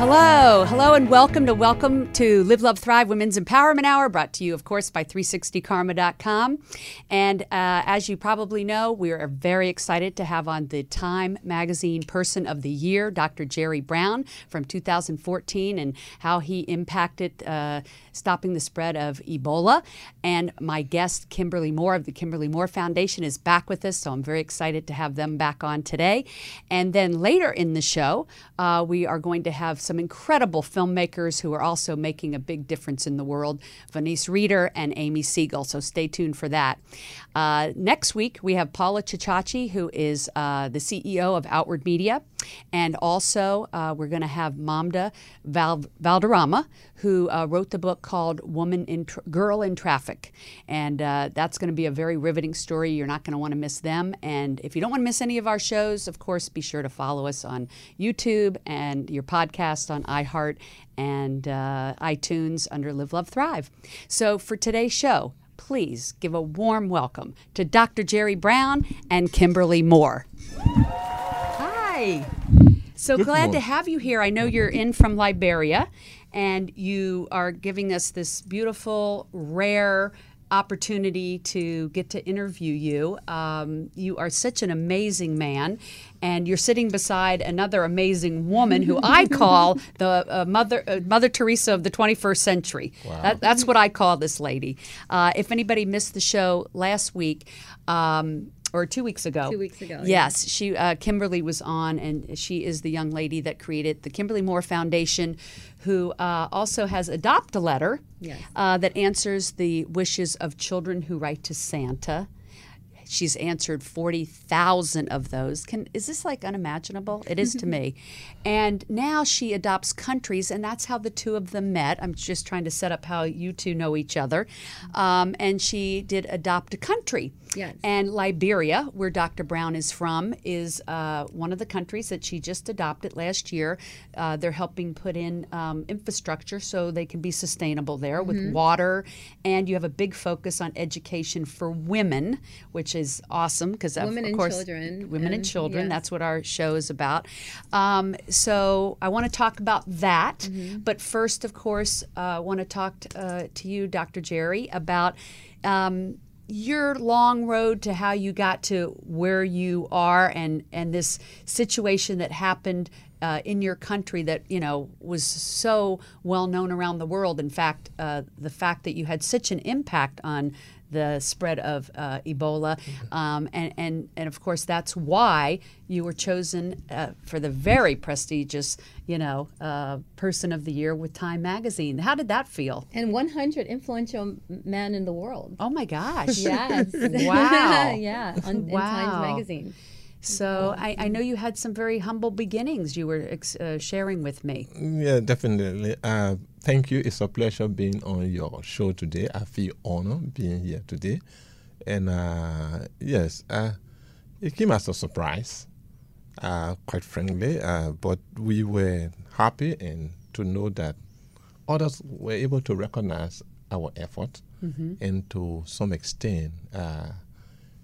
Hello, hello, and welcome to Welcome to Live, Love, Thrive Women's Empowerment Hour, brought to you, of course, by 360karma.com. And uh, as you probably know, we are very excited to have on the Time Magazine Person of the Year, Dr. Jerry Brown from 2014, and how he impacted uh, stopping the spread of Ebola. And my guest, Kimberly Moore of the Kimberly Moore Foundation, is back with us, so I'm very excited to have them back on today. And then later in the show, uh, we are going to have some incredible filmmakers who are also making a big difference in the world Vanice Reeder and Amie Segal. So stay tuned for that. Uh, next week, we have Paula Ciacciacci, who is uh, the CEO of Outward Media. And also, uh, we're going to have Mamda Val- Valderrama, who uh, wrote the book called "Woman in Tra- Girl in Traffic," and uh, that's going to be a very riveting story. You're not going to want to miss them. And if you don't want to miss any of our shows, of course, be sure to follow us on YouTube and your podcast on iHeart and uh, iTunes under Live, Love, Thrive. So for today's show. Please give a warm welcome to Dr. Jerry Brown and Kimberly Moore. Hi. So Good glad to have you here. I know you're in from Liberia and you are giving us this beautiful, rare opportunity to get to interview you. Um, you are such an amazing man, and you're sitting beside another amazing woman who I call the uh, mother uh, Mother Teresa of the 21st century. That, that's what I call this lady. Uh, if anybody missed the show last week. Um, or two weeks ago. Two weeks ago, yeah. Yes, she uh, Kimberly was on, and she is the young lady that created the Kimberly Moore Foundation, who uh, also has Adopt a Letter Yes. uh, that answers the wishes of children who write to Santa. She's answered forty thousand of those. Can is this like unimaginable? It is to me. And now she adopts countries, and that's how the two of them met. I'm just trying to set up how you two know each other. Um, and she did adopt a country. Yes. And Liberia, where Dr. Brown is from, is uh, one of the countries that she just adopted last year. Uh, they're helping put in um, infrastructure so they can be sustainable there with water. And you have a big focus on education for women, which is awesome because of, Women of and course, children, women and and- children. yes. That's what our show is about. Um, so I want to talk about that. Mm-hmm. But first, of course, uh, I want to talk t- uh, to you, Dr. Jerry, about. Um, your long road to how you got to where you are and and this situation that happened uh, in your country that you know was so well known around the world. In fact, uh, the fact that you had such an impact on the spread of uh, Ebola, um, and, and and of course that's why you were chosen uh, for the very prestigious, you know, uh, Person of the Year with Time Magazine. How did that feel? and 100 influential m- men in the world. Oh my gosh! Yes. Wow. yeah. On, in Wow. Times Magazine. So I, I know you had some very humble beginnings. You were ex- uh, sharing with me. Yeah, definitely. Uh, thank you. It's a pleasure being on your show today. I feel honored being here today. And uh, yes, uh, it came as a surprise, uh, quite frankly, uh, but we were happy and to know that others were able to recognize our effort and to some extent uh,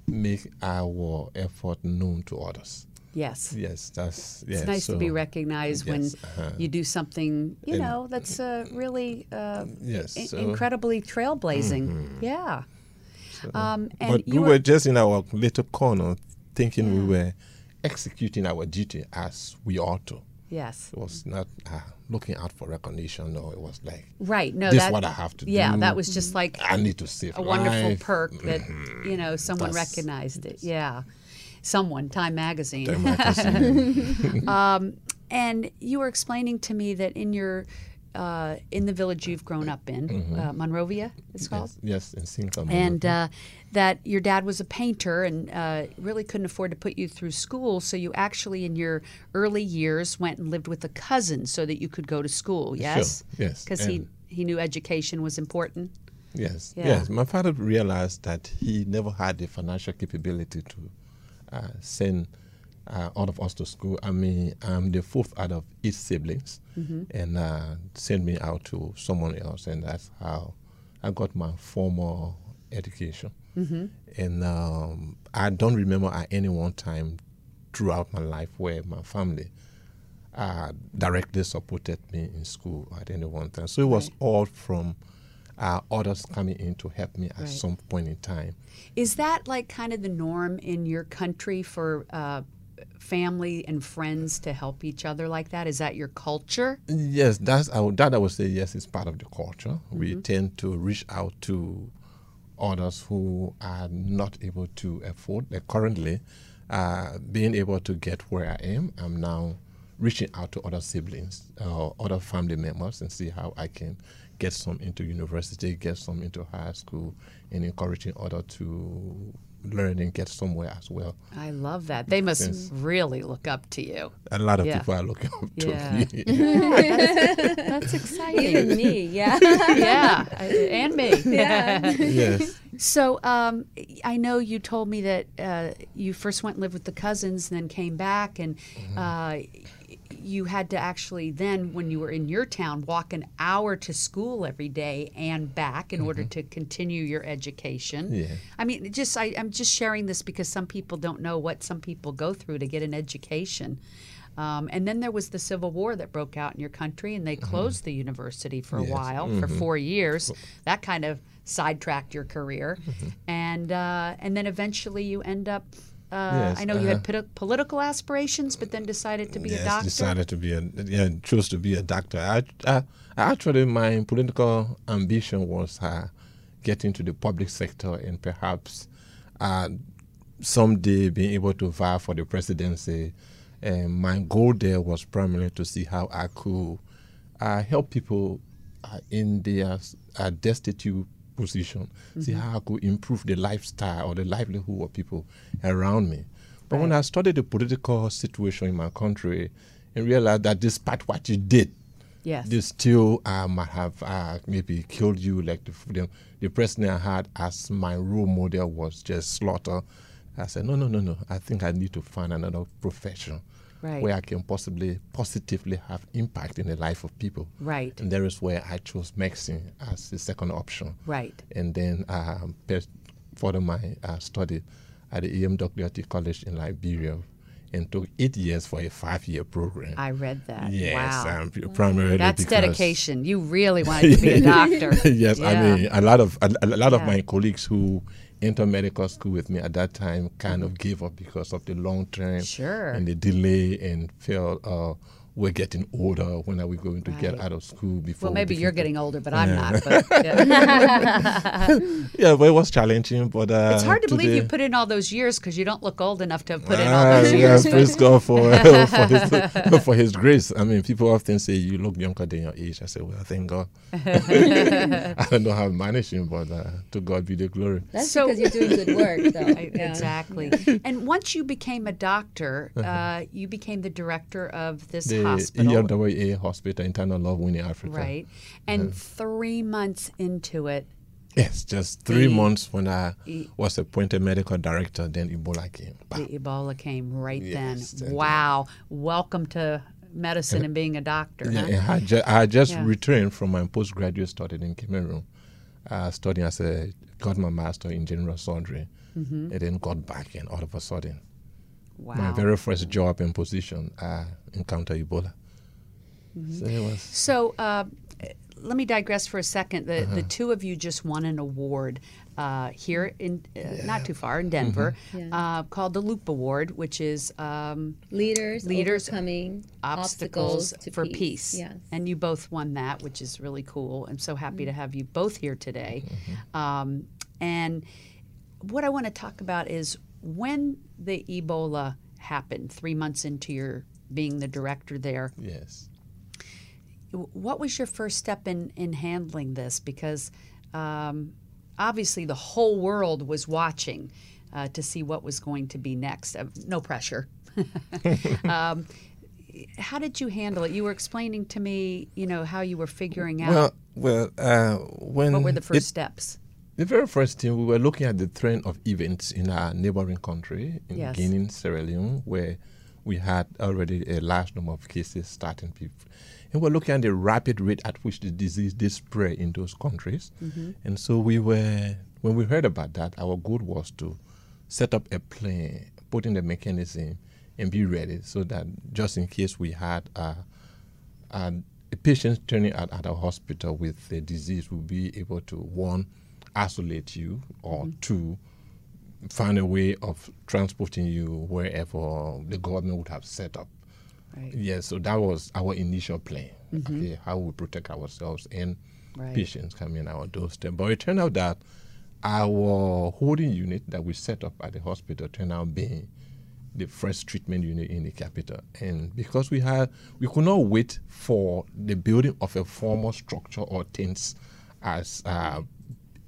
make our effort known to others. Yes. Yes, that's yes. It's nice to be so- recognized when uh-huh. you do something, you And- know, that's uh, really uh, Yes, in- so- Mm-hmm. incredibly trailblazing. Yeah. Um, and but you we were, just in our little corner thinking we were executing our duty as we ought to. yes. It was not uh, looking out for recognition, no, it was like, Right. No, this that, what I have to yeah, do. Yeah, that was just like I need to save a wonderful perk that, you know, someone That's- recognized it. Yeah. Someone, Time Magazine. Time magazine. Um, and you were explaining to me that in your uh, in the village you've grown up in, uh, Monrovia, it's called, Mm-hmm. yes, yes, in Singapore. and uh, that your dad was a painter and uh, really couldn't afford to put you through school, so you actually, in your early years, went and lived with a cousin so that you could go to school. Yes, yes, because he he knew education was important. Yes, Yeah. yes. My father realized that he never had the financial capability to send uh, all of us to school. I mean, I'm the fourth out of eight siblings, and uh, send me out to someone else, and that's how I got my formal education. And um, I don't remember at any one time throughout my life where my family uh, directly supported me in school at any one time. So it was all from uh, others coming in to help me at Right. some point in time. Is that like kind of the norm in your country for uh, family and friends to help each other like that? Is that your culture? Yes, that's I would, that I would say yes, it's part of the culture. We tend to reach out to others who are not able to afford. Like currently, uh, being able to get where I am, I'm now reaching out to other siblings or other family members and see how I can get some into university, get some into high school, and encouraging other to learn and get somewhere as well. I love that. They must Yes. really look up to you. A lot of Yeah. people are looking up to Yeah. me. That's exciting. Even me, yeah. yeah, and me. yes. So um, I know you told me that uh, you first went and lived with the cousins, and then came back, and Mm-hmm. uh, you had to actually then, when you were in your town, walk an hour to school every day and back in order to continue your education. Mm-hmm. Yeah. I mean, just I, I'm just sharing this because some people don't know what some people go through to get an education. Um, and then there was the Civil War that broke out in your country, and they closed the university for a Mm-hmm. Mm-hmm. while, for four years. That kind of sidetracked your career, Mm-hmm. and uh, and then eventually you end up. Uh, Yes, I know you had uh-huh. political aspirations, but then decided to be yes, a doctor. decided to be a yeah, chose to be a doctor. I, I, actually, my political ambition was uh, get into the public sector and perhaps uh, someday being able to vie for the presidency. And my goal there was primarily to see how I could uh, help people uh, in their uh, destitute position, see how I could improve the lifestyle or the livelihood of people around me. But when I studied the political situation in my country and realized that despite what you did, Yes. they still uh, might have uh, maybe killed you. Like the, the, the president I had as my role model was just slaughter. I said, no, no, no, no. I think I need to find another profession Right. where I can possibly positively have impact in the life of people. Right. And there is where I chose medicine as the second option. Right. And then um, further my uh, study at the EMWT College in Liberia and took eight years for a five-year program. I read that. Yes, wow. um, primarily That's because- dedication. You really wanted to be a doctor. yes, I mean a lot of a, a lot of my colleagues who entered medical school with me at that time kind of gave up because of the long term Sure. and the delay and felt uh, we're getting older. When are we going to get out of school before? Well, we maybe you're getting older, but I'm not. But, yeah. Yeah, but it was challenging. But uh, It's hard to believe you put in all those years because you don't look old enough to have put in all Ah, those yes, years. praise God for for his for His grace. I mean, people often say you look younger than your age. I say, well, thank God. I don't know how I'm managing, but uh, to God be the glory. That's So- because you're doing good work, though. Yeah. Exactly. and once you became a doctor, uh, you became the director of this Uh-huh. The hospital. Hospital, Eternal Love Winning Africa. Right. And three months into it, Yes, just three The- months when I E- was appointed medical director, then Ebola came. The Ebola came right Yes, then. and- Wow. Welcome to medicine and being a doctor. Yeah, huh? I, ju- I just Yeah. returned from my postgraduate study in Cameroon, uh, studying as a got my master in general surgery, Mm-hmm. and then got back, and all of a sudden, Wow. my very first job and position, I encountered Ebola. Mm-hmm. So it was So uh, let me digress for a second. The, Uh-huh. the two of you just won an award uh, here in uh, not too far in Denver Mm-hmm. Yeah. uh, called the Loop Award, which is um, Leaders, Leaders overcoming obstacles, to for peace. Yes. And you both won that, which is really cool. I'm so happy to have you both here today. Um, and what I want to talk about is when the Ebola happened, three months into your being the director there. yes. What was your first step in, in handling this? Because um, obviously the whole world was watching uh, to see what was going to be next. Uh, no pressure. um, how did you handle it? You were explaining to me, you know, how you were figuring out Well, well, uh, when what were the first it- steps. The very first thing, we were looking at the trend of events in our neighboring country, in Yes. Guinea, Sierra Leone, where we had already a large number of cases starting people. And we're looking at the rapid rate at which the disease did spread in those countries. Mm-hmm. And so we were, when we heard about that, our goal was to set up a plan, put in the mechanism, and be ready so that just in case we had uh, uh, a patient turning out at our hospital with a disease, we'll be able to one, isolate you, or two, find a way of transporting you wherever the government would have set up. Right. Yes, so that was our initial plan. Okay, how we protect ourselves and Right. patients coming in our doorstep. But it turned out that our holding unit that we set up at the hospital turned out being the first treatment unit in the capital. And because we had, we could not wait for the building of a formal structure or tents as uh,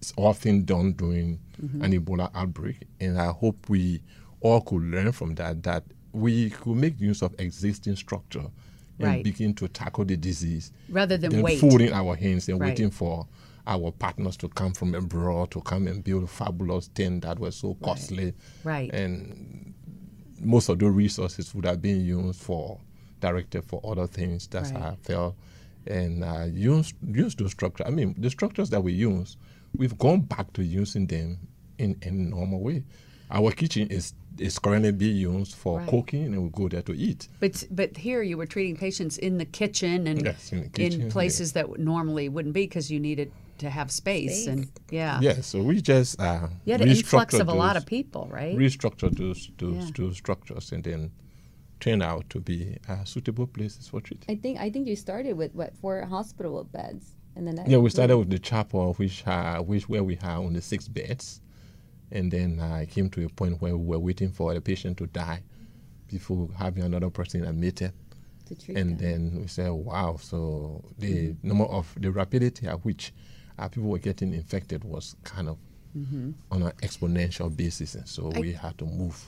is often done during an Ebola outbreak. And I hope we all could learn from that, that we could make use of existing structure and Right. begin to tackle the disease Rather than than wait. folding our hands and Right. waiting for our partners to come from abroad to come and build fabulous tent that were so costly. Right. And most of the resources would have been used for directed for other things. That's Right. how I felt. And uh, use use those structures. I mean, the structures that we use, we've gone back to using them in a normal way. Our kitchen is is currently being used for Right. cooking, and we go there to eat. But but here you were treating patients in the kitchen and Yes, in the kitchen, yeah. places that normally wouldn't be because you needed to have space, Space. and yeah, Yeah, so we just uh, you had an influx restructured of a lot of people, right? restructure those those Yeah. those structures and then turn out to be uh, suitable places for treatment. I think I think you started with what four hospital beds, and then that Yeah, we started with the chapel, which uh, which where we had only six beds, and then uh, it came to a point where we were waiting for the patient to die before having another person admitted. to treat And them. then we said, wow, so the number of the rapidity at which uh, people were getting infected was kind of on an exponential basis, and so we had to move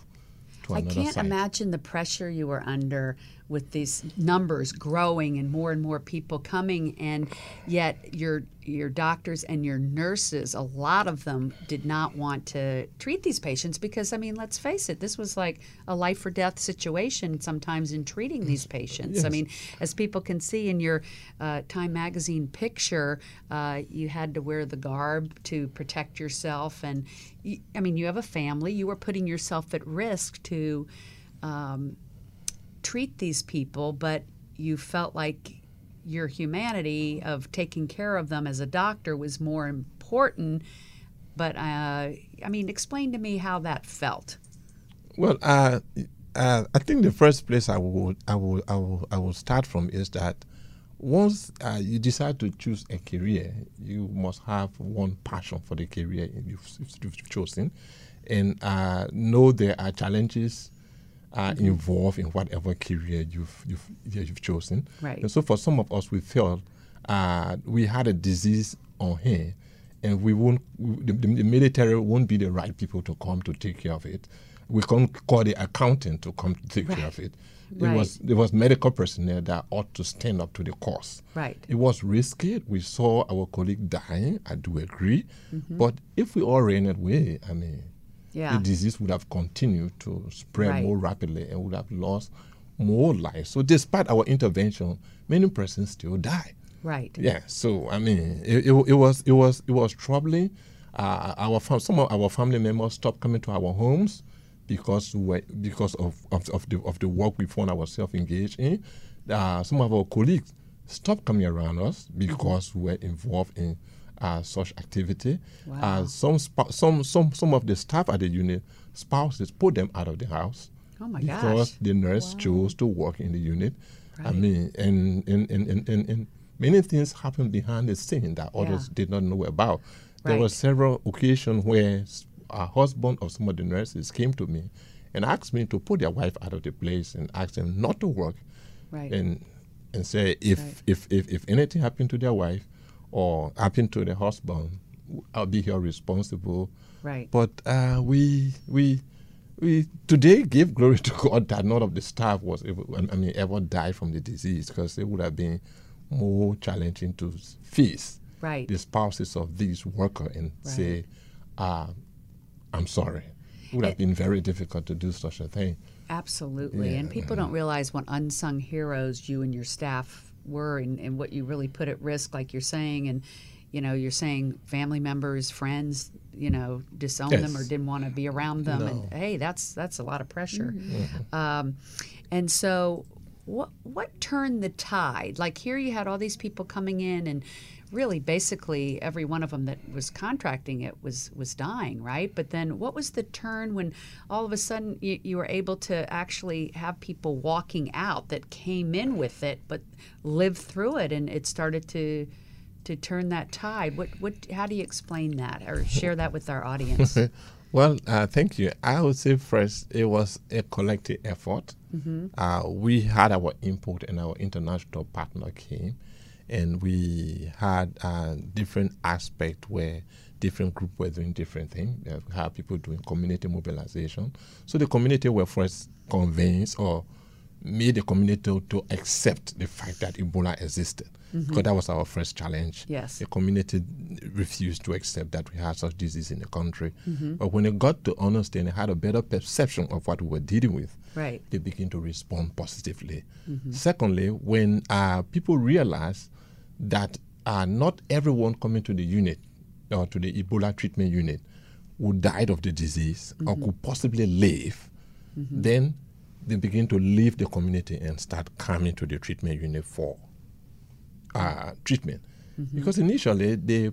I can't imagine the pressure you were under with these numbers growing and more and more people coming, and yet your your doctors and your nurses, a lot of them did not want to treat these patients because I mean, let's face it, this was like a life or death situation sometimes in treating these patients. I mean, as people can see in your uh, Time magazine picture, uh, you had to wear the garb to protect yourself, and you, I mean, you have a family. You were putting yourself at risk to um, treat these people, but you felt like your humanity of taking care of them as a doctor was more important. But uh, I mean, explain to me how that felt. Well, uh, uh, I think the first place I would I would I would, I would start from is that once uh, you decide to choose a career, you must have one passion for the career you've, you've chosen, and uh, know there are challenges uh, involved in whatever career you've you've, you've chosen. Right. And so for some of us, we felt uh, we had a disease on hand, and we won't. The, the military won't be the right people to come to take care of it. We can't call the accountant to come to take care of it. Right. It was there was medical personnel that ought to stand up to the cause. Right. It was risky. We saw our colleague dying. I do agree. Mm-hmm. But if we all ran away, I mean, Yeah. the disease would have continued to spread Right. more rapidly and would have lost more lives. So, despite our intervention, many persons still die. Right. Yeah. So, I mean, it, it, it was it was it was troubling. Uh, our fam- some of our family members stopped coming to our homes because we because of, of, of the of the work we found ourselves engaged in. Uh, some of our colleagues stopped coming around us because we were involved in uh, such activity. Uh, some sp- some some some of the staff at the unit spouses put them out of the house Oh my because gosh. the nurse chose to work in the unit. I mean, and and, and, and, and many things happened behind the scene that others Yeah. did not know about. There Right. were several occasions where a husband of some of the nurses came to me and asked me to put their wife out of the place and asked them not to work Right. and and say if, Right. if if if anything happened to their wife or happened to the husband, I'll be here responsible. Right. But uh, we we we today give glory to God that none of the staff was able, I mean, ever died from the disease because it would have been more challenging to face Right. the spouses of these workers and say, uh, "I'm sorry." It would have been very difficult to do such a thing. Absolutely. And people don't realize what unsung heroes you and your staff were and, and what you really put at risk, like you're saying. And, you know, you're saying family members, friends, you know, disowned them or didn't want to be around them. And hey, that's that's a lot of pressure. Um, and so, what what turned the tide? Like here, you had all these people coming in, and really, basically, every one of them that was contracting it was was dying, right? But then, what was the turn when all of a sudden you, you were able to actually have people walking out that came in with it, but lived through it, and it started to to turn that tide? What what? How do you explain that, or share that with our audience? Well, uh, thank you. I would say first, it was a collective effort. Uh, we had our input, and our international partner came, and we had uh, different aspects where different groups were doing different things. We had people doing community mobilization. So the community were first convinced or made the community to accept the fact that Ebola existed. Because that was our first challenge. Yes. The community refused to accept that we had such disease in the country. But when it got to understand and had a better perception of what we were dealing with, Right. they begin to respond positively. Secondly, when uh, people realize that uh, not everyone coming to the unit or to the Ebola treatment unit who died of the disease or could possibly live, then they begin to leave the community and start coming to the treatment unit for uh, treatment. Because initially, they,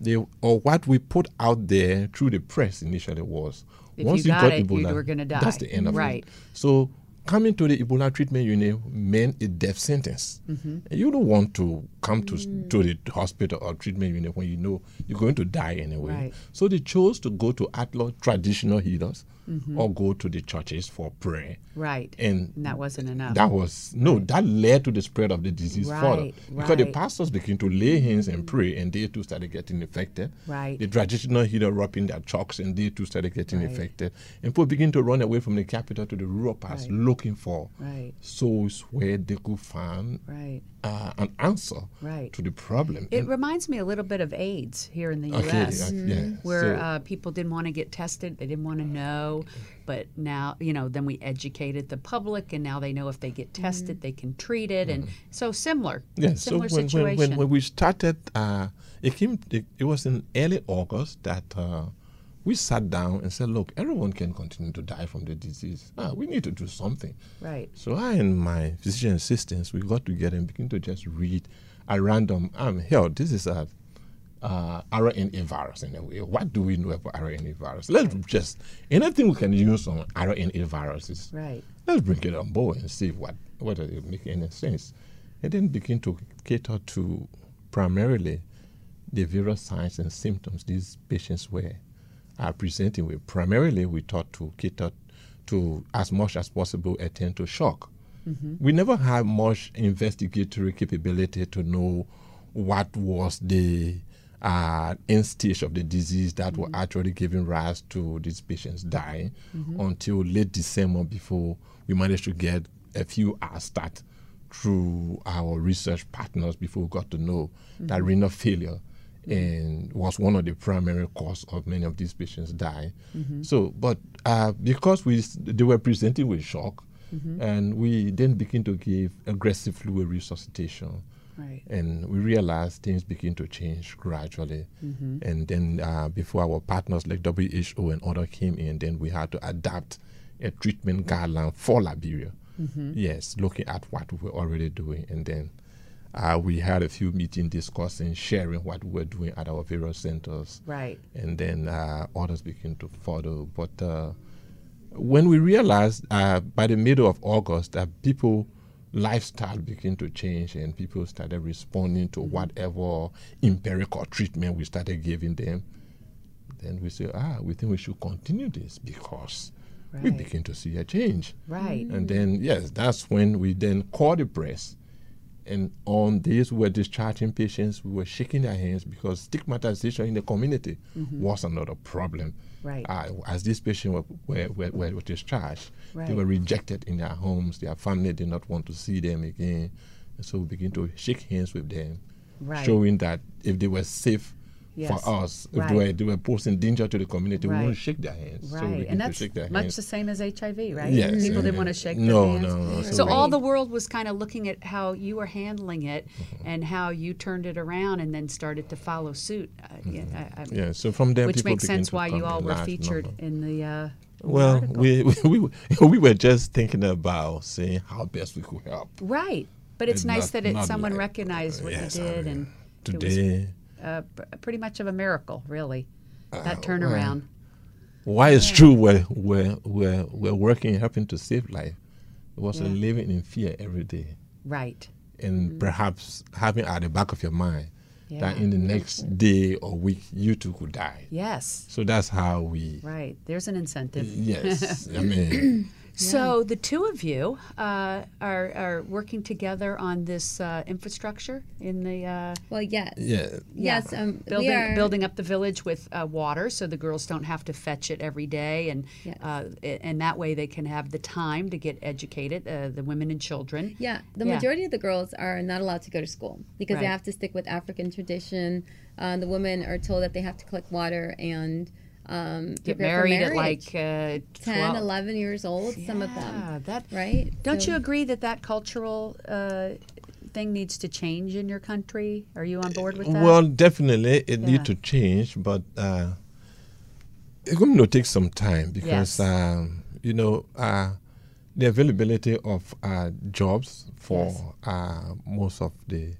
they, or what we put out there through the press initially was If once you you, got got it, you were gonna die. that's the end of Right. it. So coming to the Ebola treatment unit meant a death sentence. Mm-hmm. You don't want to come to, s- to the hospital or treatment unit when you know you're going to die anyway. Right. So they chose to go to outlaw traditional healers Mm-hmm. or go to the churches for prayer. Right. And And that wasn't enough. that was no, that led to the spread of the disease further. Right, Because the pastors began to lay hands and pray, and they too started getting infected. Right. The traditional healer rubbing their chalks, and they too started getting Right. infected. And people begin to run away from the capital to the rural parts, Right. looking for Right. souls where they could find Right. uh, an answer Right. to the problem. It And- reminds me a little bit of AIDS here in the okay, U.S. yeah. where so- uh, people didn't want to get tested, they didn't want to know, but now you know. Then we educated the public, and now they know if they get tested, they can treat it, and so similar, Yeah, similar when, when, situation. when, when we started, uh, it came. It, it was in early August that uh, we sat down and said, "Look, everyone can continue to die from the disease. Ah, we need to do something." right, So I and my physician assistants, we got together and began to just read at random. Um, here, this is a uh, RNA virus in a way. What do we know about RNA virus? Let's just anything we can use on RNA viruses right, let's bring it on board and see what whether it make any sense. And then begin to cater to primarily the various signs and symptoms these patients were are presenting with. Primarily, we thought to cater to as much as possible attend to shock. We never had much investigatory capability to know what was the uh, end stage of the disease that were mm-hmm. actually giving rise to these patients dying mm-hmm. until late December before we managed to get a few hours start through our research partners before we got to know that mm-hmm. renal failure and was one of the primary cause of many of these patients dying. So, but uh, because we they were presenting with shock, and we then begin to give aggressive fluid resuscitation right, and we realized things begin to change gradually. And then uh, before our partners like WHO and other came in, then we had to adapt a treatment guideline for Liberia. Yes, looking at what we were already doing, and then uh, we had a few meetings discussing, sharing what we were doing at our various centers right, and then uh, others begin to follow. But uh, when we realized uh, by the middle of August that people lifestyle began to change and people started responding to whatever empirical treatment we started giving them, then we say, ah, we think we should continue this because we begin to see a change. right. And then, yes, that's when we then call the press And on days we were discharging patients, we were shaking their hands because stigmatization in the community was another problem. Mm-hmm. Right. Uh, as these patients were, were, were, were discharged, Right. they were rejected in their homes. Their family did not want to see them again. And so we begin to shake hands with them, Right. showing that if they were safe Yes. for us, if Right. they, were, they were posing danger to the community, we Right. won't shake their hands. So we Right, begin and to that's shake their much hands. the same as HIV, right? Yes, People didn't want to shake No, their hands. no, no, So so all the world was kind of looking at how you were handling it Mm-hmm. and how you turned it around and then started to follow suit. Uh, yeah, I- I- Mm-hmm. Yeah, so from there, which people makes sense why you all were featured number. in the. Uh, in the Well, we, we, we, we were just thinking about seeing how best we could help. right, but it's nice not- that it, someone like, recognized what yes, you I did, mean, and it was Today, uh, pr- pretty much of a miracle, really. Uh, That turnaround. why it's true we're, we're, we're, we're working, helping to save life. It was Yeah. living in fear every day. right. And perhaps having at the back of your mind that in the next day or week, you too could die. Yes. So that's how we. Right. There's an incentive. Yes, I mean, So the two of you uh, are, are working together on this uh, infrastructure in the uh, Well, yes. yeah, Yes, um, building we are building up the village with uh, water, so the girls don't have to fetch it every day, and Yes. uh, and that way they can have the time to get educated, uh, the women and children. Yeah, the Yeah. majority of the girls are not allowed to go to school because Right. they have to stick with African tradition. Uh, the women are told that they have to collect water and um, Get prepare married at like uh, 10, 11 years old, some of them, that right? Don't So- you agree that that cultural uh, thing needs to change in your country? Are you on board with that? Well, definitely it Yeah. need to change, but uh, it's going to take some time Yes. because um, you know uh, the availability of uh, jobs for Yes. uh, most of the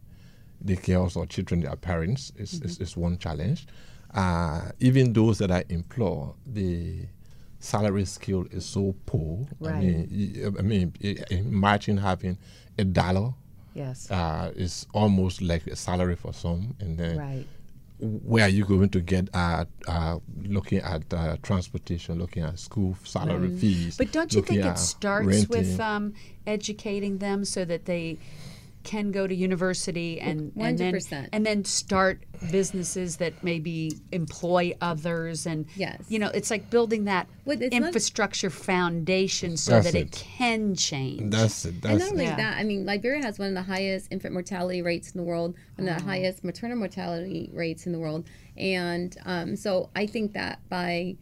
the girls or children, their parents, is, Mm-hmm. is, is one challenge. Uh, even those that I employ, the salary scale is so poor. I Right. mean, y- I mean, imagine having a dollar yes. uh, is almost like a salary for some, and then right. where are you going to get uh, uh, looking at uh, transportation, looking at school salary fees? But don't you think it at starts with um, educating them so that they can go to university and and then 100%. and then start businesses that maybe employ others and Yes. you know it's like building that Well, it's not- infrastructure foundation so that it. it. can change. That's it. And not only Yeah. that, I mean, Liberia has one of the highest infant mortality rates in the world, one of Oh. the highest maternal mortality rates in the world. And um, so I think that by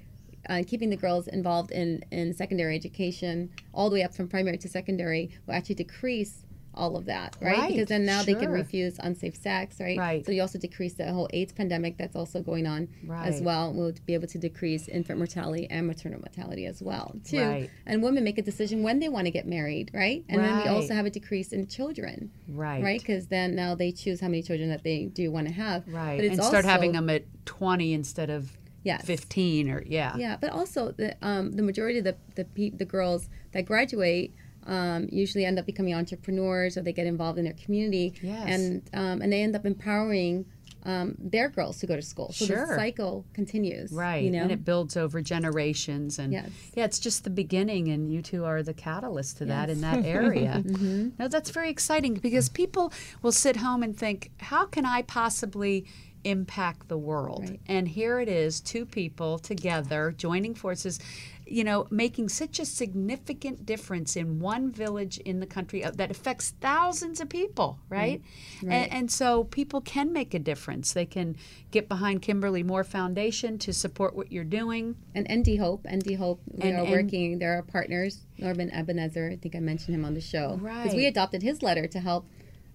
uh, keeping the girls involved in, in secondary education, all the way up from primary to secondary, will actually decrease all of that, right? Right, Because then now they can refuse unsafe sex, right? Right. So you also decrease the whole AIDS pandemic that's also going on right. as well. We'll be able to decrease infant mortality and maternal mortality as well, too. Right. And women make a decision when they want to get married, right? And then we also have a decrease in children, right. right? Because then now they choose how many children that they do want to have. Right. And start having them at 20 instead of Yes. 15 or yeah. Yeah, but also the um, the majority of the the, pe- the girls that graduate um, usually end up becoming entrepreneurs or they get involved in their community. Yes. And um, and they end up empowering um, their girls to go to school. So Sure. the cycle continues. Right. You know. And it builds over generations. And Yes. yeah, it's just the beginning, and you two are the catalyst to that in that area. Mm-hmm. No, that's very exciting because people will sit home and think, how can I possibly impact the world? Right. And here it is, two people together joining forces. You know, making such a significant difference in one village in the country uh, that affects thousands of people, right? Right. And, and so people can make a difference. They can get behind Kimberly Moore Foundation to support what you're doing. and ND Hope, ND Hope, we And- are and- working. There are partners. Norman Ebenezer, I think I mentioned him on the show. Right. Because we adopted his letter to help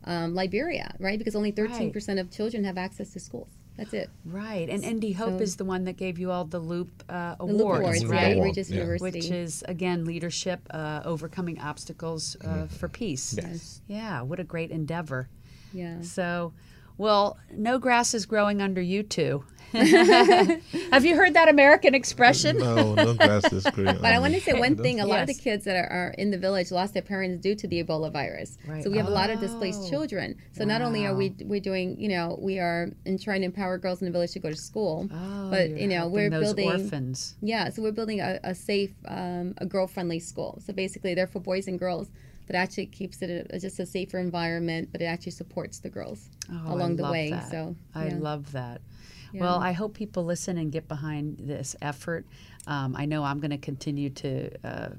um, Liberia, right? Because only 13% of children have access to schools. That's it. Right. And ND Hope So- is the one that gave you all the Loop uh, The Loop Awards, Awards, right? yeah, Award, Regis yeah. University. Which is, again, leadership, uh, overcoming obstacles uh, for peace. Yes. Yeah, what a great endeavor. Yeah. So, well, no grass is growing under you two. Have you heard that American expression? no, no grass is green. But I want to say one thing: a lot of the kids that are, are in the village lost their parents due to the Ebola virus. Right. So we have a lot of Oh. displaced children. So not only are we we're doing, you know, we are in trying to empower girls in the village to go to school, Oh, but you're know, we're building. orphans. Yeah, so we're building a, a safe, um, a girl-friendly school. So basically, they're for boys and girls but actually keeps it a, just a safer environment. But it actually supports the girls Oh, I along the way. that. So I yeah. love that. Well, I hope people listen and get behind this effort. Um, I know I'm going to continue to. Uh,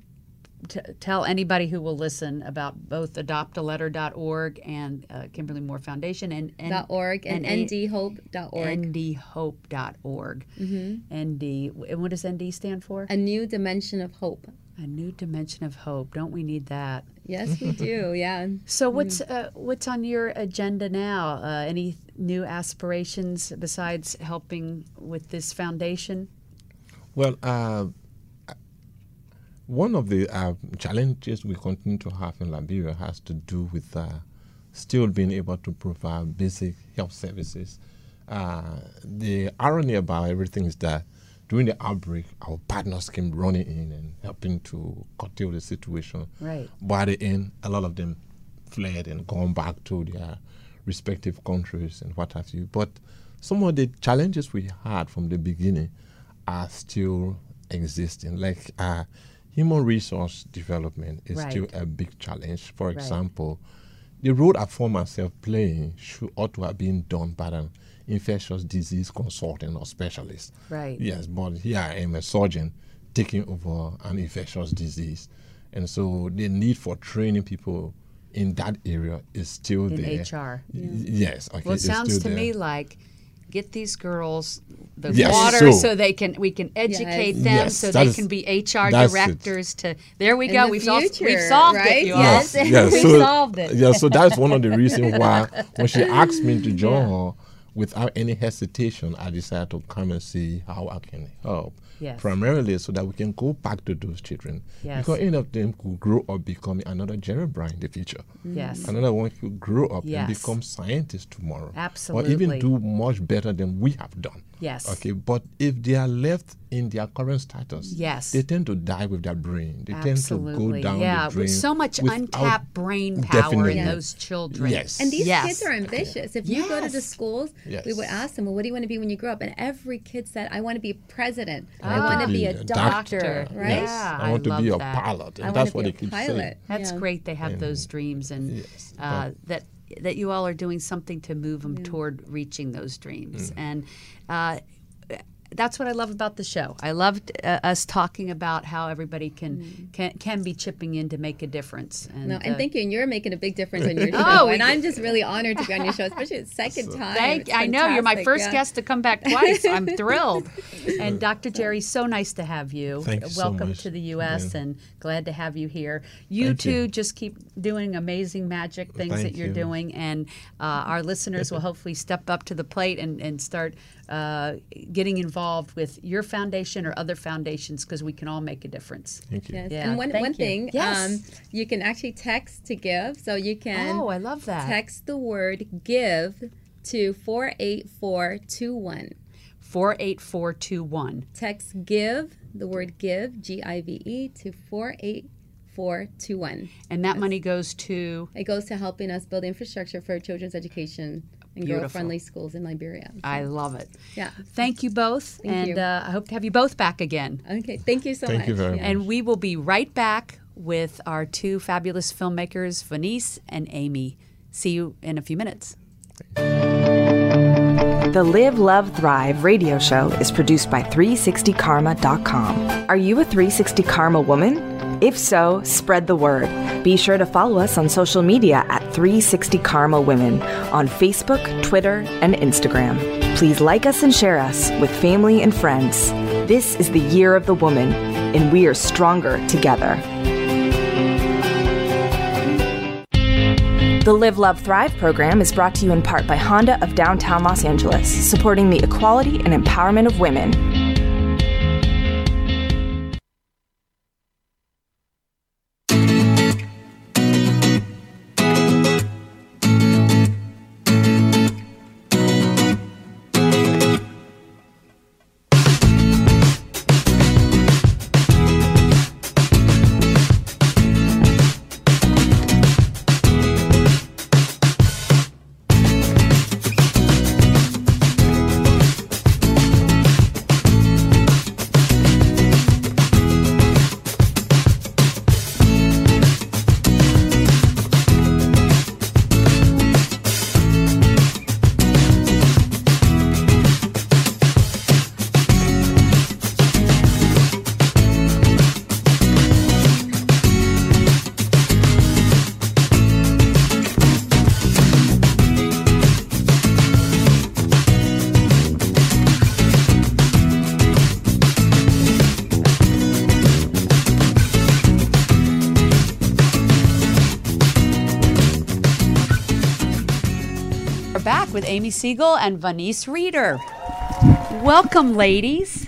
t- tell anybody who will listen about both adoptaletter.org and uh, Kimberly Moore Foundation and, and dot org and a- ndhope.org. ndhope.org. ND. And what does ND stand for? A new dimension of hope. A new dimension of hope. Don't we need that? Yes, we do. Yeah. So what's uh, what's on your agenda now? Uh, any new aspirations besides helping with this foundation? Well, uh, one of the uh, challenges we continue to have in Liberia has to do with uh, still being able to provide basic health services. Uh, the irony about everything is that during the outbreak, our partners came running in and helping to curtail the situation. Right. By the end, a lot of them fled and gone back to their respective countries and what have you. But some of the challenges we had from the beginning are still existing. Like uh, human resource development is Right. still a big challenge. For example, the role I found myself playing should ought to have been done by an infectious disease consultant or specialist. Right. Yes, but here I am a surgeon taking over an infectious disease. And so the need for training people in that area is still In there. HR. Y- Yes. Okay, Well, it sounds still to me like get these girls the Yes, water so- so, they can we can educate them Yes, so they is- can be HR that's it. directors to there we In go the we've solved we've solved right? it you. Yes. yes, we so, solved it Yeah, so that's one of the reasons why when she asked me to join her, without any hesitation, I decided to come and see how I can help. Yes. Primarily so that we can go back to those children. Yes. Because any of them could grow up becoming another Jerry Brown in the future. Mm. yes Another one could grow up Yes. and become scientists tomorrow. Or even do much better than we have done. Yes. Okay, but if they are left in their current status, Yes. they tend to die with their brain. They tend to go down yeah the drain. so much untapped brain power Definitely. in those children Yes. And these Yes. kids are ambitious. If you go to the Yes. schools, we would ask them, "Well, what do you want to be when you grow up?" And every kid said, "I want to be president. I want want to to be be a a doctor." doctor. Right? Yeah. I want I to be a that. pilot, and I that's to what be they a keep pilot. saying. That's Yeah. great. They have those dreams, and Yes, uh, that that you all are doing something to move them toward reaching those dreams. Mm. And uh, that's what I love about the show. I loved uh, us talking about how everybody can can can be chipping in to make a difference. And. No, and uh, thank you. And you're making a big difference on your show. Oh, and I'm just really honored to be on your show, especially the second time. Thank, It's I know you're my first yeah. guest to come back twice. I'm thrilled. And Dr. Jerry, so nice to have you. Thank you so Welcome much. to the U.S. Yeah. and glad to have you here. You Thank two you. just keep doing amazing magic things that you're you. doing, and uh, our listeners will hopefully step up to the plate and, and start uh, getting involved with your foundation or other foundations because we can all make a difference. Thank you. Yes. Yeah, and one, thank one you. thing, Yes. um, you can actually text to give. So you can Oh, I love that. text the word give to 48421. 48421. Text give, the word give, G I V E, to 48421. And that money goes to. It goes to helping us build infrastructure for children's education and Beautiful. girl friendly schools in Liberia. I love it. Yeah. Thank you both, and you. Uh, I hope to have you both back again. Okay. Thank you so Thank much. you very Yeah. much. And we will be right back with our two fabulous filmmakers, Venice and Amie. See you in a few minutes. The Live, Love, Thrive radio show is produced by 360karma.com. Are you a 360 Karma woman? If so, spread the word. Be sure to follow us on social media at 360 Karma Women on Facebook, Twitter, and Instagram. Please like us and share us with family and friends. This is the year of the woman, and we are stronger together. The Live, Love, Thrive program is brought to you in part by Honda of downtown Los Angeles, supporting the equality and empowerment of women. Amie Segal and Vanice Reeder. Welcome, ladies.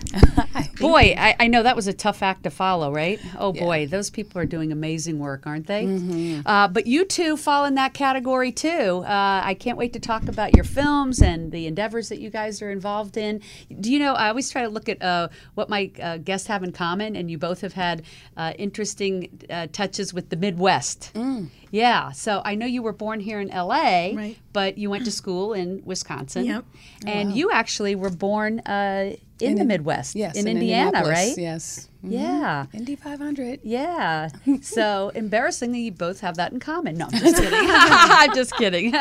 Boy, I, I know that was a tough act to follow, right? Oh boy, those people are doing amazing work, aren't they? Mm-hmm. Uh, but you two fall in that category too. Uh, I can't wait to talk about your films and the endeavors that you guys are involved in. Do you know? I always try to look at uh, what my uh, guests have in common, and you both have had uh, interesting uh, touches with the Midwest. Mm. Yeah, so I know you were born here in LA, Right. but you went to school in Wisconsin. Yep. And you actually were born uh, in, the Midwest, Yes, in, Indiana, right? Yes. Mhm. Yeah. Indy 500. Yeah. So embarrassingly, you both have that in common. No, I'm just kidding. I'm just kidding.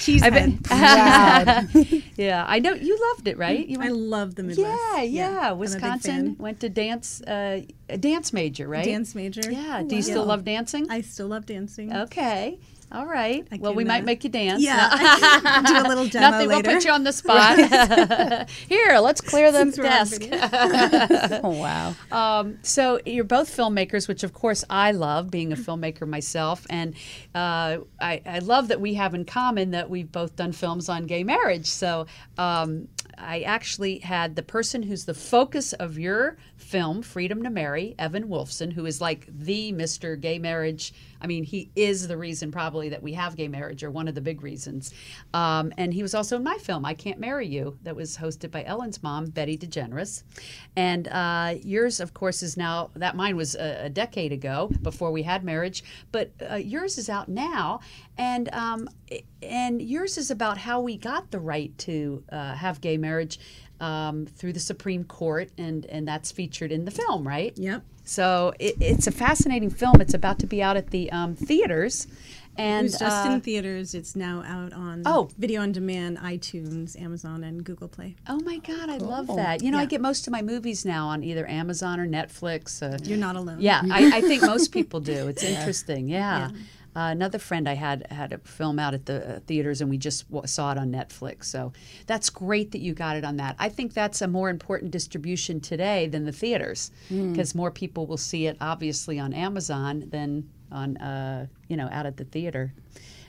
Cheese I've been- head. yeah, I know you loved it, right? You I love the Midwest. yeah, yeah, I'm a big Wisconsin went to dance, uh, a dance major, right? Dance major. Yeah. Do you still love dancing? I still love dancing. okay. All right. well, we can, might make you dance. Yeah, I can do a little demo Nothing. later. We'll put you on the spot. Here, let's clear the Since we're desk. Oh, wow. Um, so you're both filmmakers, which of course I love, being a filmmaker myself, and uh, I, I love that we have in common that we've both done films on gay marriage. So um, I actually had the person who's the focus of your film, Freedom to Marry, Evan Wolfson, who is like the Mr. Gay Marriage. I mean, he is the reason probably that we have gay marriage, or one of the big reasons. Um, and he was also in my film, I Can't Marry You, that was hosted by Ellen's mom, Betty DeGeneres. And uh, yours, of course, is now, that mine was a, a decade ago before we had marriage, but uh, yours is out now. And, um, and yours is about how we got the right to uh, have gay marriage um, through the Supreme Court, and, and that's featured in the film, right? Yep. So it, it's a fascinating film. It's about to be out at the um, theaters. It And was just uh, in theaters. It's now out on Oh. video on demand, iTunes, Amazon, and Google Play. Oh my God, I love that. You know, I get most of my movies now on either Amazon or Netflix. Uh, You're not alone. yeah, I, I think most people do. It's interesting. Yeah. Uh, another friend I had had a film out at the uh, theaters, and we just w- saw it on Netflix. So that's great that you got it on that. I think that's a more important distribution today than the theaters, because more people will see it obviously on Amazon than on uh, you know out at the theater.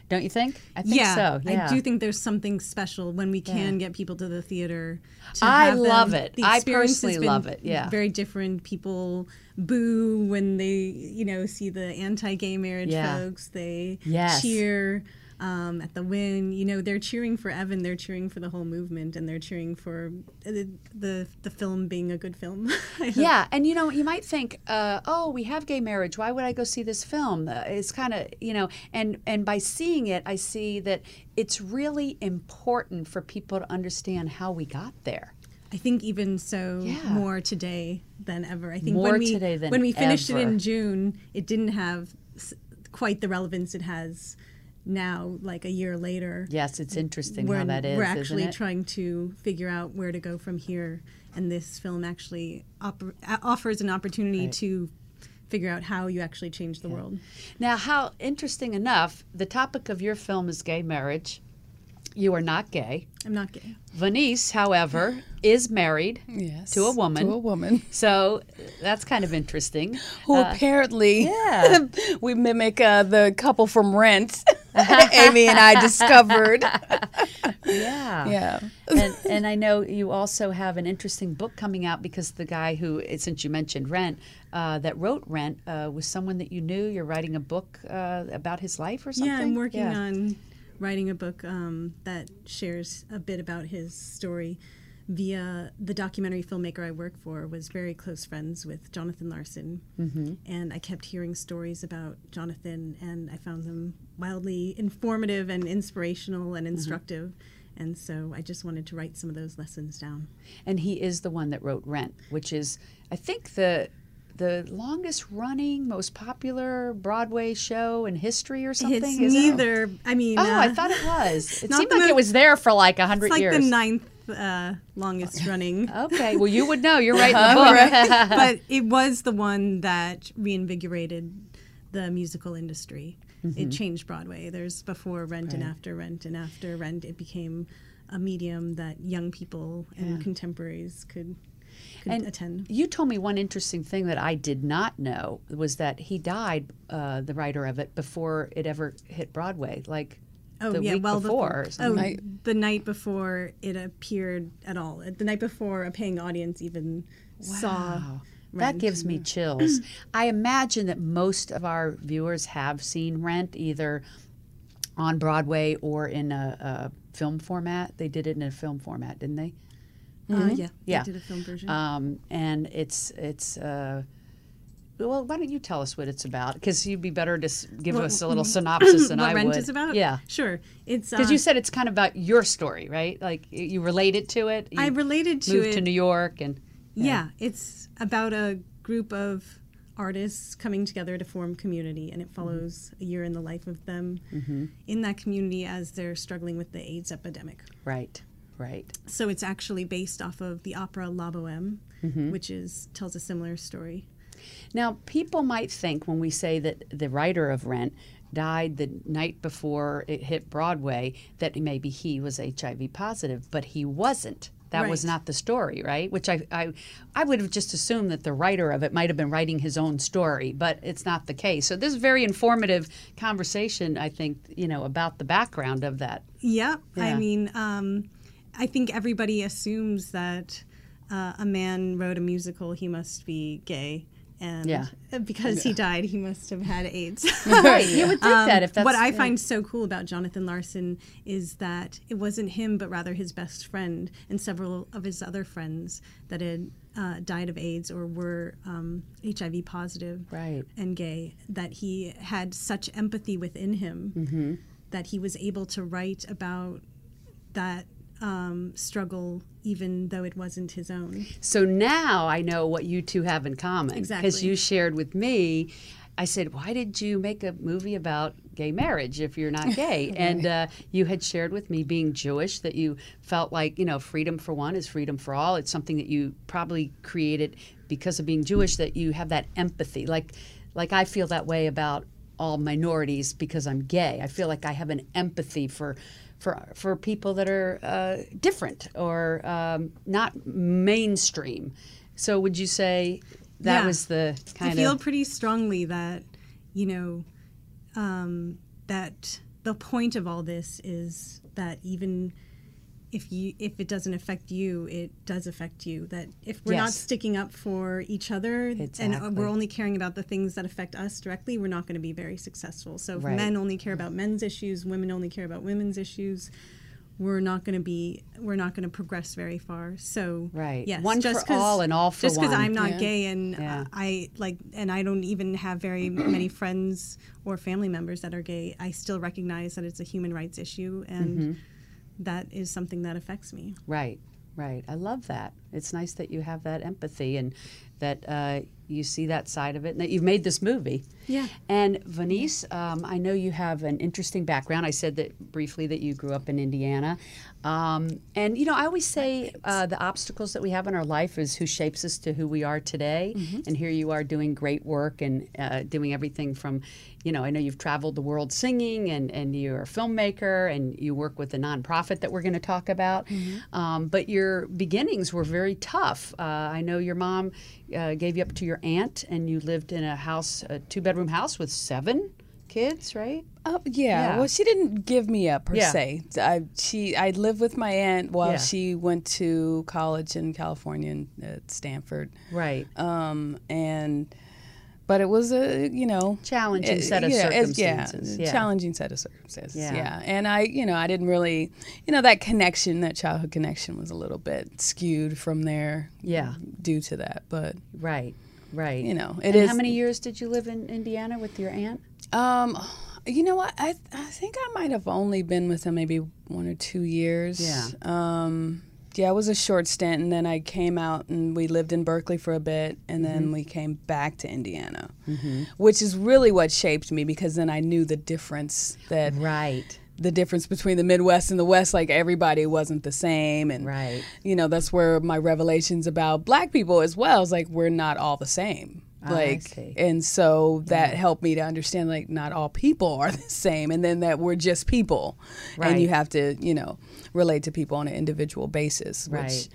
Don't you think? I think yeah, so. Yeah. I do think there's something special when we can get people to the theater. To I have them- love it. The I personally love it, yeah. very different. People boo when they, you know, see the anti-gay marriage Yeah. folks. They Yes. cheer um, at the win. You know, they're cheering for Evan. They're cheering for the whole movement, and they're cheering for the the, the film being a good film. Yeah, and you know, you might think, uh, "Oh, we have gay marriage. Why would I go see this film?" Uh, it's kind of, you know, and and by seeing it, I see that it's really important for people to understand how we got there. I think even so Yeah. more today than ever. I think More when we today than when we finished it in June, it didn't have quite the relevance it has now. Like a year later, Yes, it's interesting we're, how that is. we're actually trying to figure out where to go from here, and this film actually a- offers an opportunity to figure out how you actually change the world. Now, how interesting enough, the topic of your film is gay marriage. You are not gay. I'm not gay. Vanice, however, is married Yes. to a woman. To a woman. So that's kind of interesting. Who apparently yeah. we mimic uh, the couple from Rent. Amie and I discovered. Yeah. Yeah. and, and I know you also have an interesting book coming out because the guy who, since you mentioned Rent, uh, that wrote Rent uh, was someone that you knew. You're writing a book uh, about his life or something. Yeah, I'm working Yeah. on writing a book um, that shares a bit about his story. Via the documentary filmmaker I work for was very close friends with Jonathan Larson, mm-hmm. and I kept hearing stories about Jonathan, and I found them wildly informative and inspirational and instructive. And so I just wanted to write some of those lessons down. And he is the one that wrote Rent, which is, I think, the the longest running, most popular Broadway show in history or something. It's is it? neither. I mean, Oh, uh, I thought it was. It seemed like mo- it was there for like a hundred it's like years. the ninth uh, longest running. Okay, well, you would know. You're the book. but it was the one that reinvigorated the musical industry. Mm-hmm. It changed Broadway. There's before Rent and after Rent, and after Rent, it became a medium that young people and contemporaries could, could And attend. You told me one interesting thing that I did not know was that he died, uh, the writer of it, before it ever hit Broadway. Like, Oh the yeah, week well before. or Oh, something. the night before it appeared at all. The night before a paying audience even saw. Wow. That gives me chills. I imagine that most of our viewers have seen Rent either on Broadway or in a, a film format. They did it in a film format, didn't they? Uh, yeah, Yeah. They did a film version. Um, and it's it's. Uh, well, why don't you tell us what it's about? Because you'd be better to give What- us a little synopsis than what I Rent would. is about? Yeah, sure. It's because uh, you said it's kind of about your story, right? Like you related to it. You I related to moved it. to New York, and Yeah, it's about a group of artists coming together to form community, and it follows a year in the life of them in that community as they're struggling with the AIDS epidemic. right, right. So it's actually based off of the opera La Boheme, which is tells a similar story. Now, people might think when we say that the writer of Rent died the night before it hit Broadway that maybe he was HIV positive, but he wasn't. That was not the story, right? Which I, I, I would have just assumed that the writer of it might have been writing his own story, but it's not the case. So this is a very informative conversation, I think, you know, about the background of that. Yeah, I mean, um, I think everybody assumes that uh, a man wrote a musical, he must be gay. And Yeah. because he died, he must have had AIDS. Right. You would think that if that's what I yeah. find so cool about Jonathan Larson is that it wasn't him, but rather his best friend and several of his other friends that had uh, died of AIDS or were um, HIV positive Right. and gay. That he had such empathy within him Mm-hmm. that he was able to write about that um, struggle, even though it wasn't his own. So now I know what you two have in common. Because you shared with me, I said, why did you make a movie about gay marriage if you're not gay? And uh, you had shared with me being Jewish that you felt like, you know, freedom for one is freedom for all. It's something that you probably created because of being Jewish that you have that empathy. Like, like I feel that way about all minorities because I'm gay. I feel like I have an empathy for for for people that are uh, different or um, not mainstream. So would you say that Yeah. was the kind of I feel of pretty strongly that, you know, um, that the point of all this is that even if you if it doesn't affect you, it does affect you. That if we're not sticking up for each other and uh, we're only caring about the things that affect us directly, we're not going to be very successful. So if Right. men only care about men's issues, women only care about women's issues. We're not going to be. We're not going to progress very far. So Right. yes, One for just 'cause- all and all for just because. I'm not Yeah. gay and Yeah. uh, I like, and I don't even have very many friends or family members that are gay. I still recognize that it's a human rights issue, and Mm-hmm. That is something that affects me. right, right. I love that. It's nice that you have that empathy and that uh, you see that side of it, and that you've made this movie. Yeah. And Vanice, um, I know you have an interesting background. I said that briefly that you grew up in Indiana. Um, and, you know, I always say uh, the obstacles that we have in our life is who shapes us to who we are today. And here you are doing great work and uh, doing everything from, you know, I know you've traveled the world singing and, and you're a filmmaker and you work with a nonprofit that we're going to talk about. Um, but your beginnings were very tough. Uh, I know your mom uh, gave you up to your aunt and you lived in a house, a two bedroom house with seven kids, right? Uh, yeah. Yeah. Well, she didn't give me up per Yeah. se. I she I lived with my aunt while Yeah. she went to college in California at Stanford. Right. Um, and but it was a you know Challenging set of yeah, circumstances. Yeah, Yeah. challenging set of circumstances. Yeah. Yeah. and I you know I didn't really you know that connection that childhood connection was a little bit skewed from there. Yeah. due to that, but Right. Right. you know it and is. how many years did you live in Indiana with your aunt? Um, you know what? I I think I might have only been with him maybe one or two years. Yeah. Um. Yeah, it was a short stint, and then I came out and we lived in Berkeley for a bit, and then Mm-hmm. we came back to Indiana, which is really what shaped me because then I knew the difference that Right. The difference between the Midwest and the West, like everybody wasn't the same, and Right. you know that's where my revelations about Black people as well is like we're not all the same. Ah, I Like, and so that helped me to understand like not all people are the same, and then that we're just people, and you have to you know relate to people on an individual basis, which Right.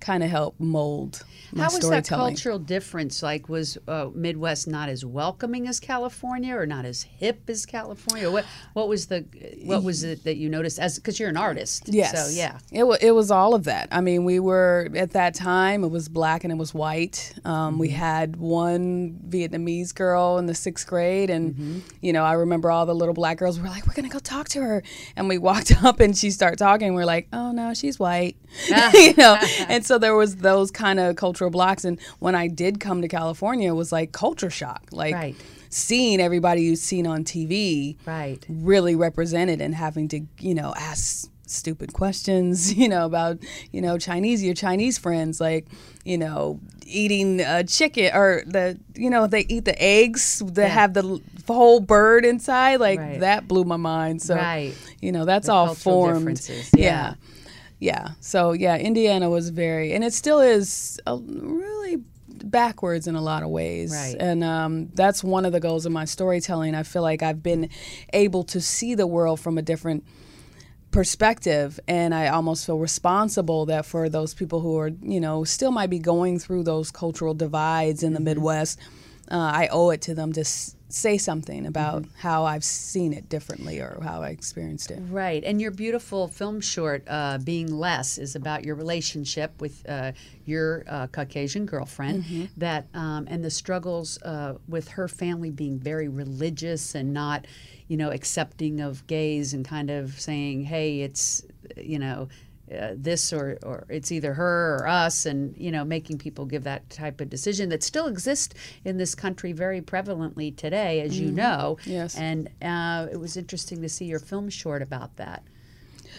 Kind of helped mold my How was that cultural difference? Like, was uh, Midwest not as welcoming as California, or not as hip as California? What What was the What was it that you noticed? As because you're an artist, Yes. So yeah, It, wa it was all of that. I mean, we were, at that time, it was black and it was white. Um, We had one Vietnamese girl in the sixth grade. And, you know, I remember all the little black girls were like, we're going to go talk to her. And we walked up and she started talking. We're like, oh, no, she's white. you know? And so there was those kind of cultural blocks. And when I did come to California, it was like culture shock. Like, Right. seeing everybody you've seen on TV right. really represented and having to, you know, ask stupid questions, you know, about, you know, Chinese, your Chinese friends, like, you know, eating a chicken or the, you know, they eat the eggs that have the whole bird inside. Like, Right. that blew my mind. So, Right. you know, that's The all formed. Yeah. yeah. Yeah. So, yeah, Indiana was very, and it still is a, really backwards in a lot of ways. Right. And um, that's one of the goals of my storytelling. I feel like I've been able to see the world from a different perspective and i almost feel responsible that for those people who are you know still might be going through those cultural divides in the midwest uh, i owe it to them to s- say something about how i've seen it differently or how i experienced it Right, and your beautiful film short, uh, "Being Less," is about your relationship with uh, your uh, Caucasian girlfriend. Mm-hmm. That um, and the struggles uh, with her family being very religious and not, you know, accepting of gays and kind of saying, "Hey, it's you know." Uh, this or, or it's either her or us and you know making people give that type of decision that still exists in this country very prevalently today as you know Mm-hmm. Yes. and uh, it was interesting to see your film short about that.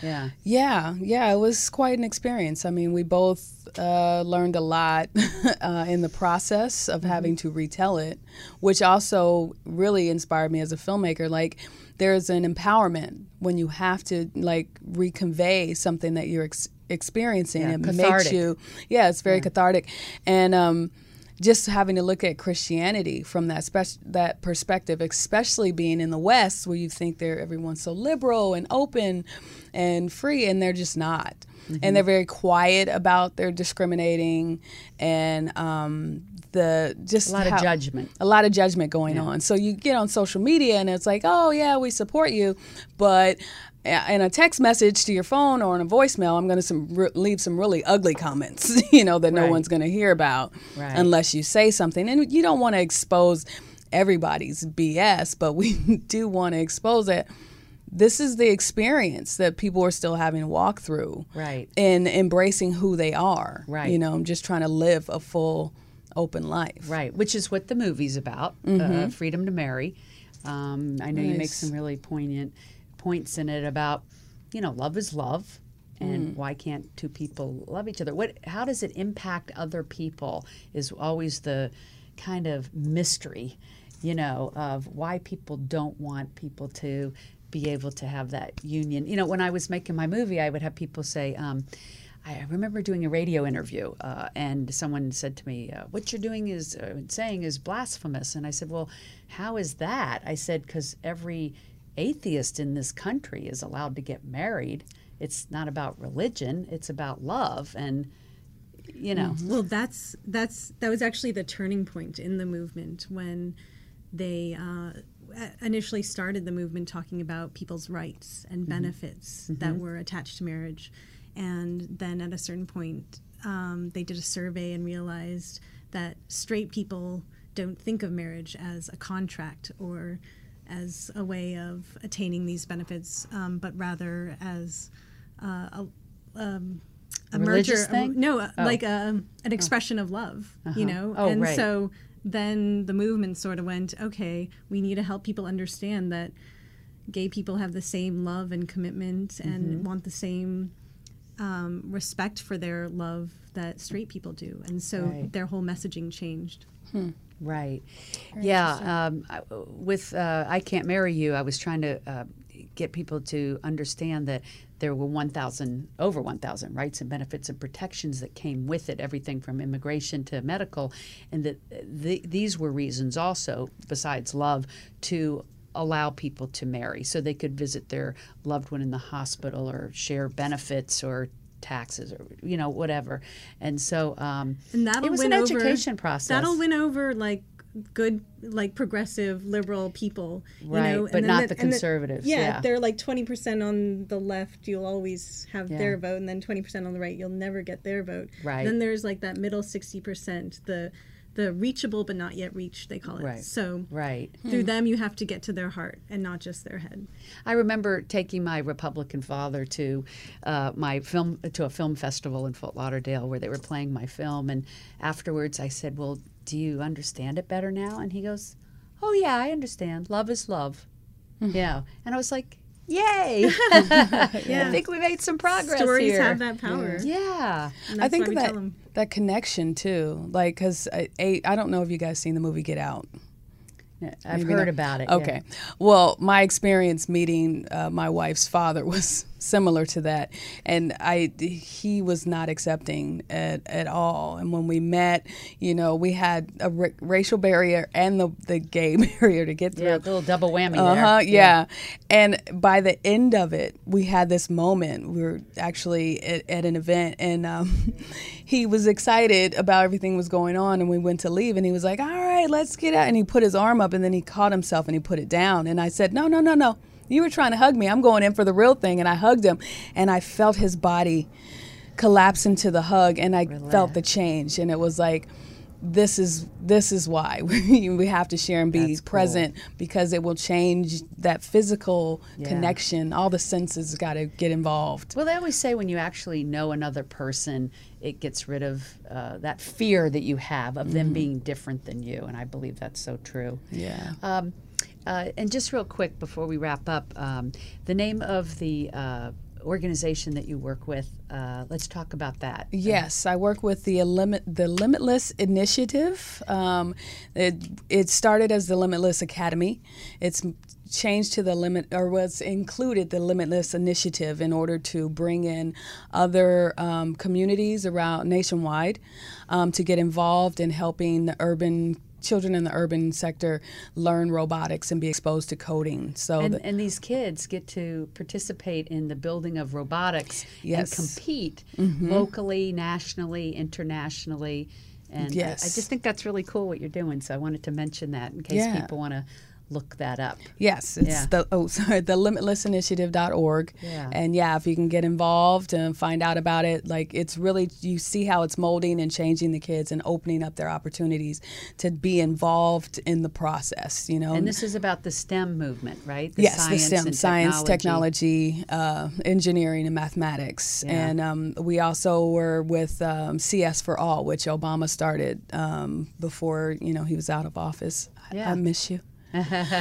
Yeah. Yeah, yeah, it was quite an experience. I mean, we both uh, learned a lot uh, in the process of having to retell it, which also really inspired me as a filmmaker. Like, there's an empowerment when you have to like reconvey something that you're ex- experiencing. Yeah, it makes you, yeah, it's very cathartic, and um, just having to look at Christianity from that spec- that perspective, especially being in the West, where you think they're everyone's so liberal and open and free, and they're just not. Mm-hmm. And they're very quiet about their discriminating and um, the just A lot of judgment. a lot of judgment going on. So you get on social media and it's like, oh yeah, we support you, but uh, in a text message to your phone or in a voicemail, I'm going to some re- leave some really ugly comments, you know, that no Right. one's going to hear about Right. unless you say something. And you don't want to expose everybody's BS, but we do want to expose it. This is the experience that people are still having to walk through, Right. In embracing who they are, Right. You know, I'm just trying to live a full, open life, Right. Which is what the movie's about uh, Freedom to Marry. Um, I know you make some really poignant points in it about, you know, love is love. And why can't two people love each other? What? How does it impact other people? Is always the kind of mystery, you know, of why people don't want people to be able to have that union. You know, when I was making my movie, I would have people say, um, I remember doing a radio interview, uh, and someone said to me, uh, "What you're doing is uh, saying is blasphemous." And I said, "Well, how is that?" I said, "Because every atheist in this country is allowed to get married. It's not about religion; it's about love." And you know, Well, that's that's that was actually the turning point in the movement when they uh, initially started the movement talking about people's rights and benefits that were attached to marriage, and then at a certain point, um, they did a survey and realized that straight people don't think of marriage as a contract or as a way of attaining these benefits, um, but rather as uh, a, um, a merger, thing? no, uh, like a, an expression of love, you know. Oh, and right. so then the movement sort of went, okay, we need to help people understand that gay people have the same love and commitment and Mm-hmm. want the same um, respect for their love that straight people do, and so Right. their whole messaging changed. Right. yeah. Um, I- with uh, I Can't Marry You, I was trying to uh, get people to understand that there were 1,000, over 1,000 rights and benefits and protections that came with it, everything from immigration to medical, and that th- these were reasons also, besides love, to allow people to marry so they could visit their loved one in the hospital or share benefits or taxes or you know whatever. And so um, and that'll it was an over, education process. That'll win over like good, like progressive liberal people, you Right, know, but not the- the conservatives, yeah, yeah. they're like twenty percent on the left, you'll always have Yeah. their vote, and then twenty percent on the right, you'll never get their vote. Right. Then there's like that middle sixty percent, the the reachable but not yet reached, they call it. Right. So right. through them, you have to get to their heart and not just their head. I remember taking my Republican father to uh, my film to a film festival in Fort Lauderdale where they were playing my film, and afterwards I said, "Well, do you understand it better now?" And he goes, "Oh yeah, I understand. Love is love." yeah, and I was like, "Yay! I think we made some progress Stories here." have that power. yeah. And I think that that connection too, like because I, I I don't know if you guys seen the movie Get Out. I've Maybe heard not. about it. yeah. Okay. Well, my experience meeting uh, my wife's father was similar to that, and I he was not accepting at, at all. And when we met, you know, we had a racial barrier and the the gay barrier to get through. Yeah, a little double whammy Uh there. huh. Yeah. And by the end of it, we had this moment. We were actually at, at an event, and um, he was excited about everything was going on. And we went to leave, and he was like, "All right, let's get out." And he put his arm up, and then he caught himself, and he put it down. And I said, "No, no, no, no. You were trying to hug me. I'm going in for the real thing." And I hugged him, and I felt his body collapse into the hug, and I felt the change. And it was like this is this is why we, have to share and be That's cool. present because it will change that physical Yeah. connection. All the senses got to get involved. Well, they always say when you actually know another person, it gets rid of uh, that fear that you have of them being different than you, and I believe that's so true. Yeah. Um, uh, and just real quick before we wrap up, um, the name of the uh, organization that you work with. Uh, let's talk about that. Yes, I work with the limit the Limitless Initiative. Um, it it started as the Limitless Academy. It's changed to the limit or was included the Limitless Initiative in order to bring in other um, communities around nationwide um, to get involved in helping the urban children in the urban sector learn robotics and be exposed to coding. So And, that- and these kids get to participate in the building of robotics Yes. Mm-hmm. and compete locally, nationally, internationally. And I- I, just think that's really cool what you're doing. So I wanted to mention that in case Yeah. people want to look that up. Yes, it's Yeah. the oh sorry, the limitlessinitiative.org. Yeah. And yeah, if you can get involved and find out about it, like it's really you see how it's molding and changing the kids and opening up their opportunities to be involved in the process, you know. And this is about the STEM movement, right? The yes, the STEM, and science, technology, uh, engineering, and mathematics. Yeah. And um, we also were with um, CS for All, which Obama started um, before you know he was out of office. I- Yeah. I miss you.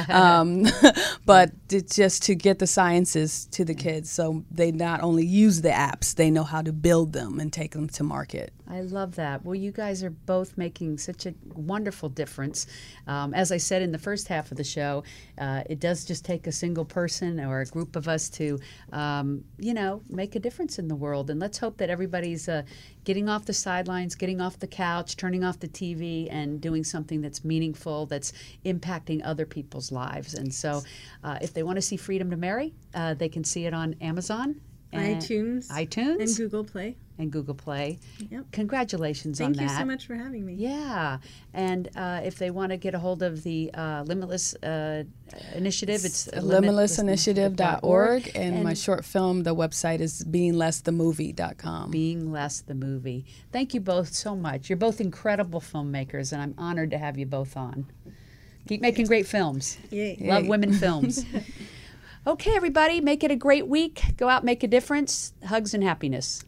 Um, but just to get the sciences to the kids so they not only use the apps, they know how to build them and take them to market. I love that. Well, you guys are both making such a wonderful difference. Um, as I said in the first half of the show, uh, it does just take a single person or a group of us to, um, you know, make a difference in the world. And let's hope that everybody's uh, getting off the sidelines, getting off the couch, turning off the TV, and doing something that's meaningful, that's impacting other people's lives. And so, uh, if they want to see Freedom to Marry, uh, they can see it on Amazon. and- iTunes, iTunes, and Google Play. and Google Play. Yep. Congratulations Thank on that. Thank you so much for having me. Yeah, and uh, if they want to get a hold of the uh, Limitless uh, initiative, it's limitlessinitiative.org and, my short film the website is beinglessthemovie.com. Being Less the movie. Thank you both so much. You're both incredible filmmakers, and I'm honored to have you both on. Keep making great films. Yay. Love Yay. women films. okay, everybody, make it a great week. Go out, make a difference. Hugs and happiness.